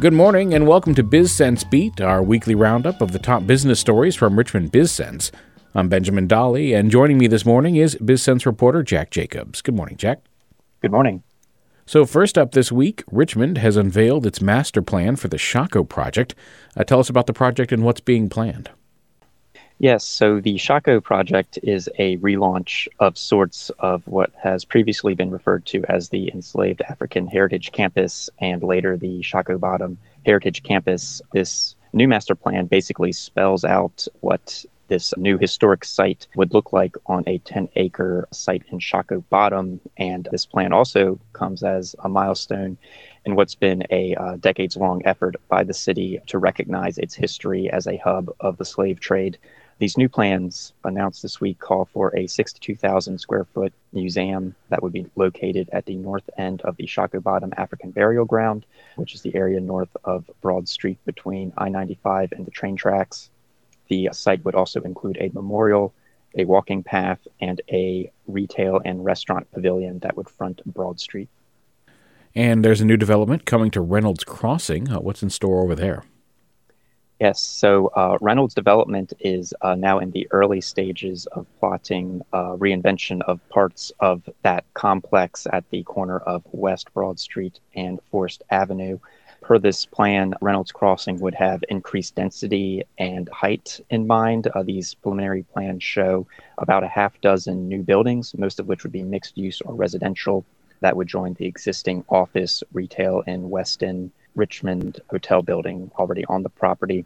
Good morning and welcome to BizSense Beat, our weekly roundup of the top business stories from Richmond BizSense. I'm Benjamin Dolly, and joining me this morning is BizSense reporter Jack Jacobs. Good morning, Jack. Good morning. So, first up this week, Richmond has unveiled its master plan for the Shockoe project. Uh, tell us about the project and what's being planned. Yes, so the Shockoe project is a relaunch of sorts of what has previously been referred to as the Enslaved African Heritage Campus and later the Shockoe Bottom Heritage Campus. This new master plan basically spells out what this new historic site would look like on a 10 acre site in Shockoe Bottom. And this plan also comes as a milestone in what's been a uh, decades long effort by the city to recognize its history as a hub of the slave trade these new plans announced this week call for a 62,000 square foot museum that would be located at the north end of the Shockoe Bottom African Burial Ground, which is the area north of Broad Street between I 95 and the train tracks. The site would also include a memorial, a walking path, and a retail and restaurant pavilion that would front Broad Street. And there's a new development coming to Reynolds Crossing. Uh, what's in store over there? Yes, so uh, Reynolds Development is uh, now in the early stages of plotting uh, reinvention of parts of that complex at the corner of West Broad Street and Forest Avenue. Per this plan, Reynolds Crossing would have increased density and height in mind. Uh, these preliminary plans show about a half dozen new buildings, most of which would be mixed use or residential, that would join the existing office, retail, and Westin Richmond hotel building already on the property.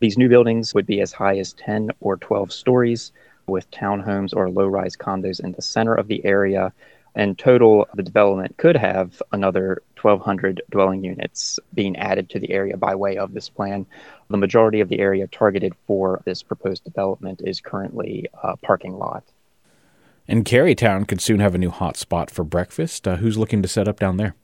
These new buildings would be as high as 10 or 12 stories with townhomes or low rise condos in the center of the area. And total, the development could have another 1,200 dwelling units being added to the area by way of this plan. The majority of the area targeted for this proposed development is currently a parking lot. And Carytown could soon have a new hot spot for breakfast. Uh, who's looking to set up down there?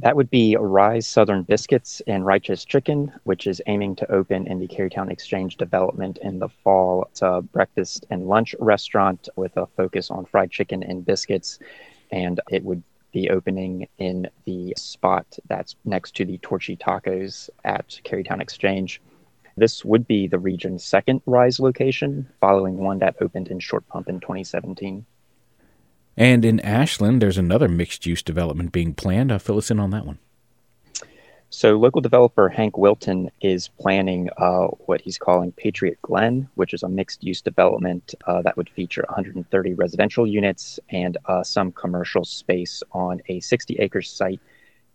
That would be Rise Southern Biscuits and Righteous Chicken, which is aiming to open in the Carytown Exchange development in the fall. It's a breakfast and lunch restaurant with a focus on fried chicken and biscuits, and it would be opening in the spot that's next to the Torchy Tacos at Carytown Exchange. This would be the region's second Rise location, following one that opened in Short Pump in 2017. And in Ashland, there's another mixed use development being planned. Uh, fill us in on that one. So, local developer Hank Wilton is planning uh, what he's calling Patriot Glen, which is a mixed use development uh, that would feature 130 residential units and uh, some commercial space on a 60 acre site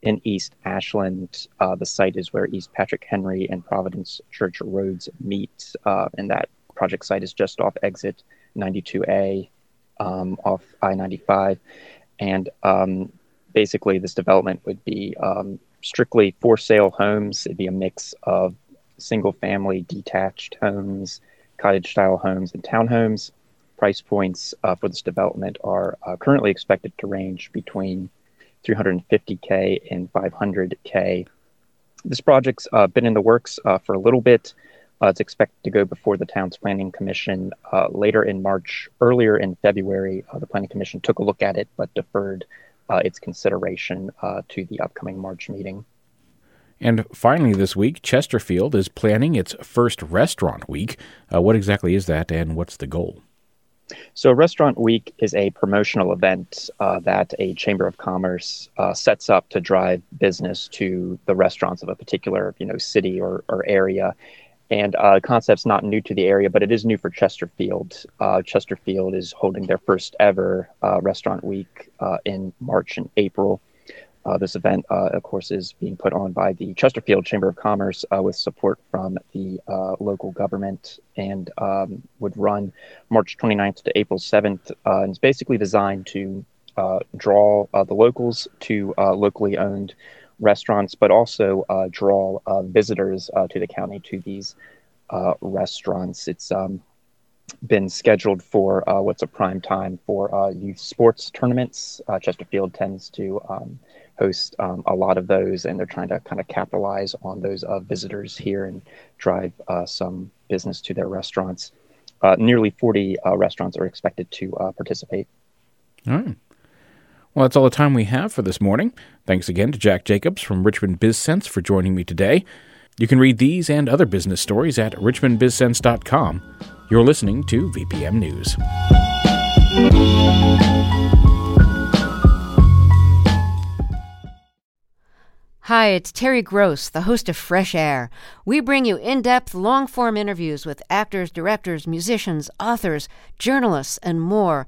in East Ashland. Uh, the site is where East Patrick Henry and Providence Church roads meet, uh, and that project site is just off exit 92A um, off I 95. And um, basically, this development would be um, strictly for sale homes. It'd be a mix of single family detached homes, cottage style homes, and townhomes. Price points uh, for this development are uh, currently expected to range between 350K and 500K. This project's uh, been in the works uh, for a little bit. Uh, it's expected to go before the town's planning commission uh, later in March. Earlier in February, uh, the planning commission took a look at it but deferred uh, its consideration uh, to the upcoming March meeting. And finally, this week, Chesterfield is planning its first restaurant week. Uh, what exactly is that, and what's the goal? So, Restaurant Week is a promotional event uh, that a Chamber of Commerce uh, sets up to drive business to the restaurants of a particular, you know, city or, or area and uh, concept's not new to the area, but it is new for Chesterfield. Uh, Chesterfield is holding their first ever uh, restaurant week uh, in March and April. Uh, this event, uh, of course, is being put on by the Chesterfield Chamber of Commerce with support from the local government and um, would run March 29th to April 7th. and it's basically designed to draw the locals to locally owned restaurants, but also uh, draw visitors to the county to these restaurants. It's um, been scheduled for what's a prime time for youth sports tournaments. Chesterfield tends to um, host um, a lot of those, and they're trying to kind of capitalize on those uh, visitors here and drive uh, some business to their restaurants. Uh, nearly 40 uh, restaurants are expected to uh, participate. All right. Well, that's all the time we have for this morning. Thanks again to Jack Jacobs from Richmond BizSense for joining me today. You can read these and other business stories at richmondbizsense.com. You're listening to VPM News. Hi, it's Terry Gross, the host of Fresh Air. We bring you in depth, long form interviews with actors, directors, musicians, authors, journalists, and more.